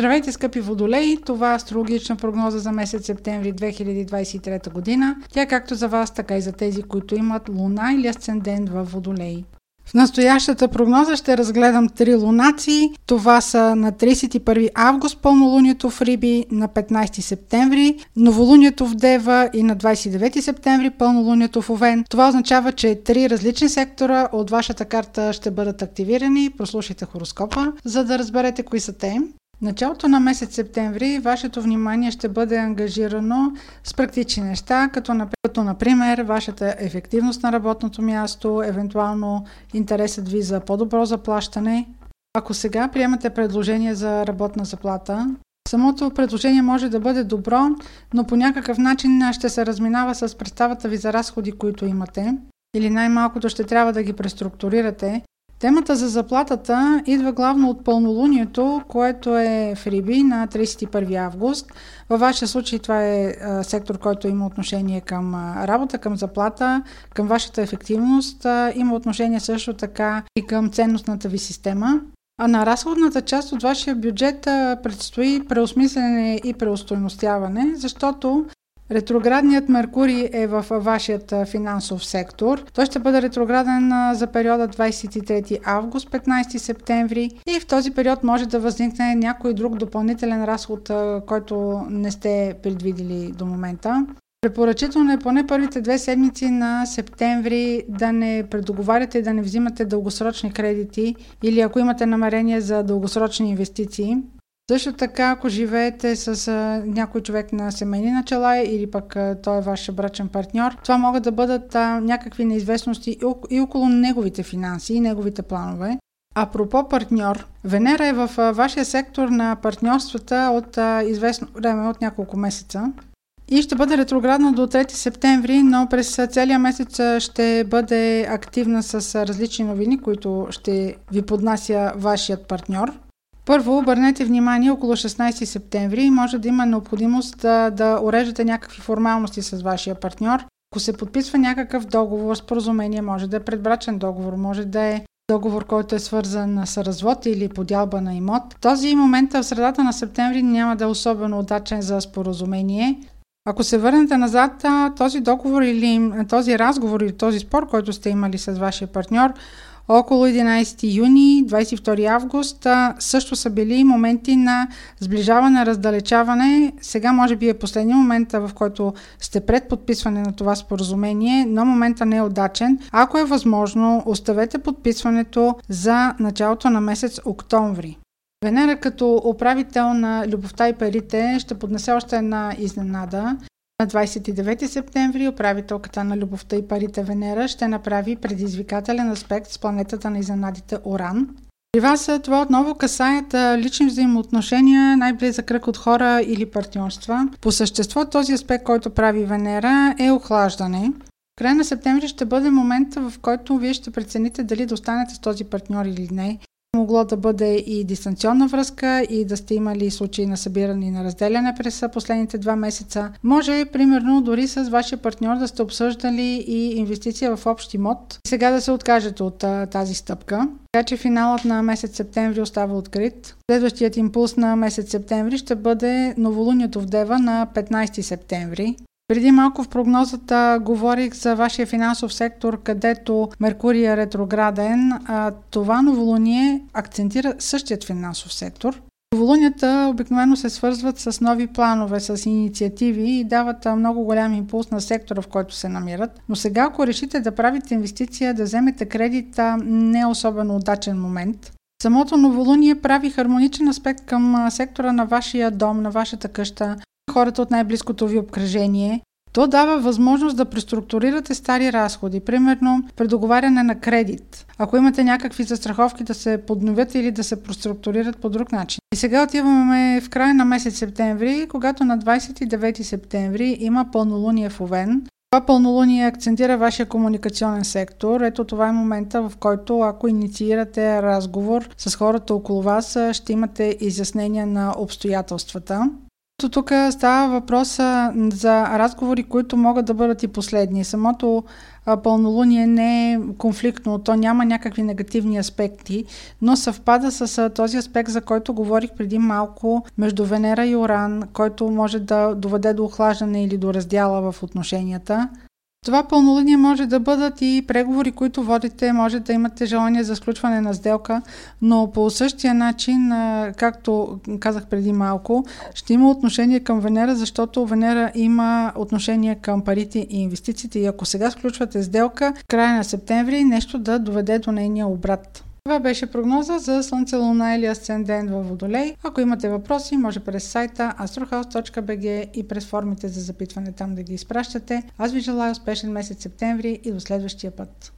Здравейте, скъпи водолеи! Това е астрологична прогноза за месец септември 2023 година. Тя е както за вас, така и за тези, които имат луна или асцендент в водолеи. В настоящата прогноза ще разгледам три лунации. Това са на 31 август пълнолунието в Риби, на 15 септември новолунието в Дева и на 29 септември пълнолунието в Овен. Това означава, че три различни сектора от вашата карта ще бъдат активирани. Прослушайте хороскопа, за да разберете кои са те. Началото на месец септември вашето внимание ще бъде ангажирано с практични неща, като, като например вашата ефективност на работното място, евентуално интересът ви за по-добро заплащане. Ако сега приемате предложение за работна заплата, Самото предложение може да бъде добро, но по някакъв начин ще се разминава с представата ви за разходи, които имате. Или най-малкото ще трябва да ги преструктурирате, Темата за заплатата идва главно от пълнолунието, което е в Риби на 31 август. Във вашия случай това е сектор, който има отношение към работа, към заплата, към вашата ефективност. Има отношение също така и към ценностната ви система. А на разходната част от вашия бюджет предстои преосмислене и преустойностяване, защото Ретроградният Меркурий е в вашият финансов сектор. Той ще бъде ретрограден за периода 23 август 15 септември и в този период може да възникне някой друг допълнителен разход, който не сте предвидели до момента. Препоръчително е поне първите две седмици на септември да не предоговаряте и да не взимате дългосрочни кредити или ако имате намерение за дългосрочни инвестиции. Също така, ако живеете с а, някой човек на семейни начала или пък а, той е ваш брачен партньор, това могат да бъдат а, някакви неизвестности и, и около неговите финанси и неговите планове. Апропо партньор, Венера е в а, вашия сектор на партньорствата от а, известно време, от няколко месеца. И ще бъде ретроградна до 3 септември, но през целия месец ще бъде активна с различни новини, които ще ви поднася вашият партньор. Първо, обърнете внимание, около 16 септември може да има необходимост да, да уреждате някакви формалности с вашия партньор. Ако се подписва някакъв договор, споразумение, може да е предбрачен договор, може да е договор, който е свързан с развод или подялба на имот. Този момент в средата на септември няма да е особено удачен за споразумение. Ако се върнете назад, този договор или този разговор или този спор, който сте имали с вашия партньор, около 11 юни, 22 август също са били моменти на сближаване, раздалечаване. Сега може би е последния момент, в който сте пред подписване на това споразумение, но момента не е удачен. Ако е възможно, оставете подписването за началото на месец октомври. Венера като управител на любовта и парите ще поднесе още една изненада. На 29 септември управителката на любовта и парите Венера ще направи предизвикателен аспект с планетата на изненадите Оран. При вас това отново касаят лични взаимоотношения, най-близък кръг от хора или партньорства. По същество този аспект, който прави Венера е охлаждане. В края на септември ще бъде момента, в който вие ще прецените дали да останете с този партньор или не. Могло да бъде и дистанционна връзка и да сте имали случаи на събиране и на разделяне през последните два месеца. Може, примерно, дори с вашия партньор да сте обсъждали и инвестиция в общ имот. Сега да се откажете от а, тази стъпка. Така че финалът на месец септември остава открит. Следващият импулс на месец септември ще бъде новолунието в Дева на 15 септември. Преди малко в прогнозата говорих за вашия финансов сектор, където Меркурий е ретрограден. А това новолуние акцентира същият финансов сектор. Новолунията обикновено се свързват с нови планове, с инициативи и дават много голям импулс на сектора, в който се намират. Но сега, ако решите да правите инвестиция, да вземете кредита, не е особено удачен момент. Самото новолуние прави хармоничен аспект към сектора на вашия дом, на вашата къща, хората от най-близкото ви обкръжение. То дава възможност да преструктурирате стари разходи, примерно предоговаряне на кредит. Ако имате някакви застраховки да се подновят или да се преструктурират по друг начин. И сега отиваме в края на месец септември, когато на 29 септември има пълнолуние в Овен. Това пълнолуние акцентира вашия комуникационен сектор. Ето това е момента, в който ако инициирате разговор с хората около вас, ще имате изяснение на обстоятелствата. Тук става въпрос за разговори, които могат да бъдат и последни. Самото пълнолуние не е конфликтно, то няма някакви негативни аспекти, но съвпада с този аспект, за който говорих преди малко, между Венера и Оран, който може да доведе до охлаждане или до раздяла в отношенията. Това пълнолуние може да бъдат и преговори, които водите, може да имате желание за сключване на сделка, но по същия начин, както казах преди малко, ще има отношение към Венера, защото Венера има отношение към парите и инвестициите и ако сега сключвате сделка, края на септември нещо да доведе до нейния обрат. Това беше прогноза за Слънце, Луна или Асцендент във Водолей. Ако имате въпроси, може през сайта astrohouse.bg и през формите за запитване там да ги изпращате. Аз ви желая успешен месец септември и до следващия път.